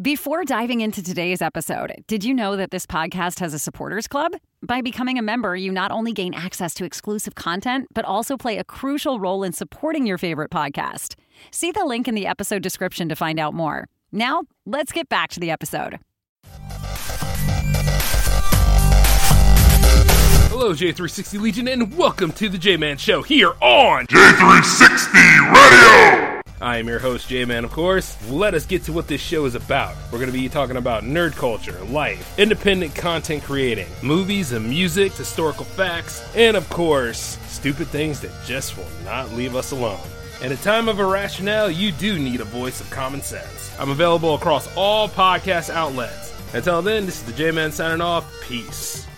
Before diving into today's episode, did you know that this podcast has a supporters club? By becoming a member, you not only gain access to exclusive content, but also play a crucial role in supporting your favorite podcast. See the link in the episode description to find out more. Now, let's get back to the episode. Hello, J360 Legion, and welcome to the J Man Show here on J360 Radio! I am your host, J Man, of course. Let us get to what this show is about. We're going to be talking about nerd culture, life, independent content creating, movies and music, historical facts, and of course, stupid things that just will not leave us alone. In a time of irrationale, you do need a voice of common sense. I'm available across all podcast outlets. Until then, this is the J Man signing off. Peace.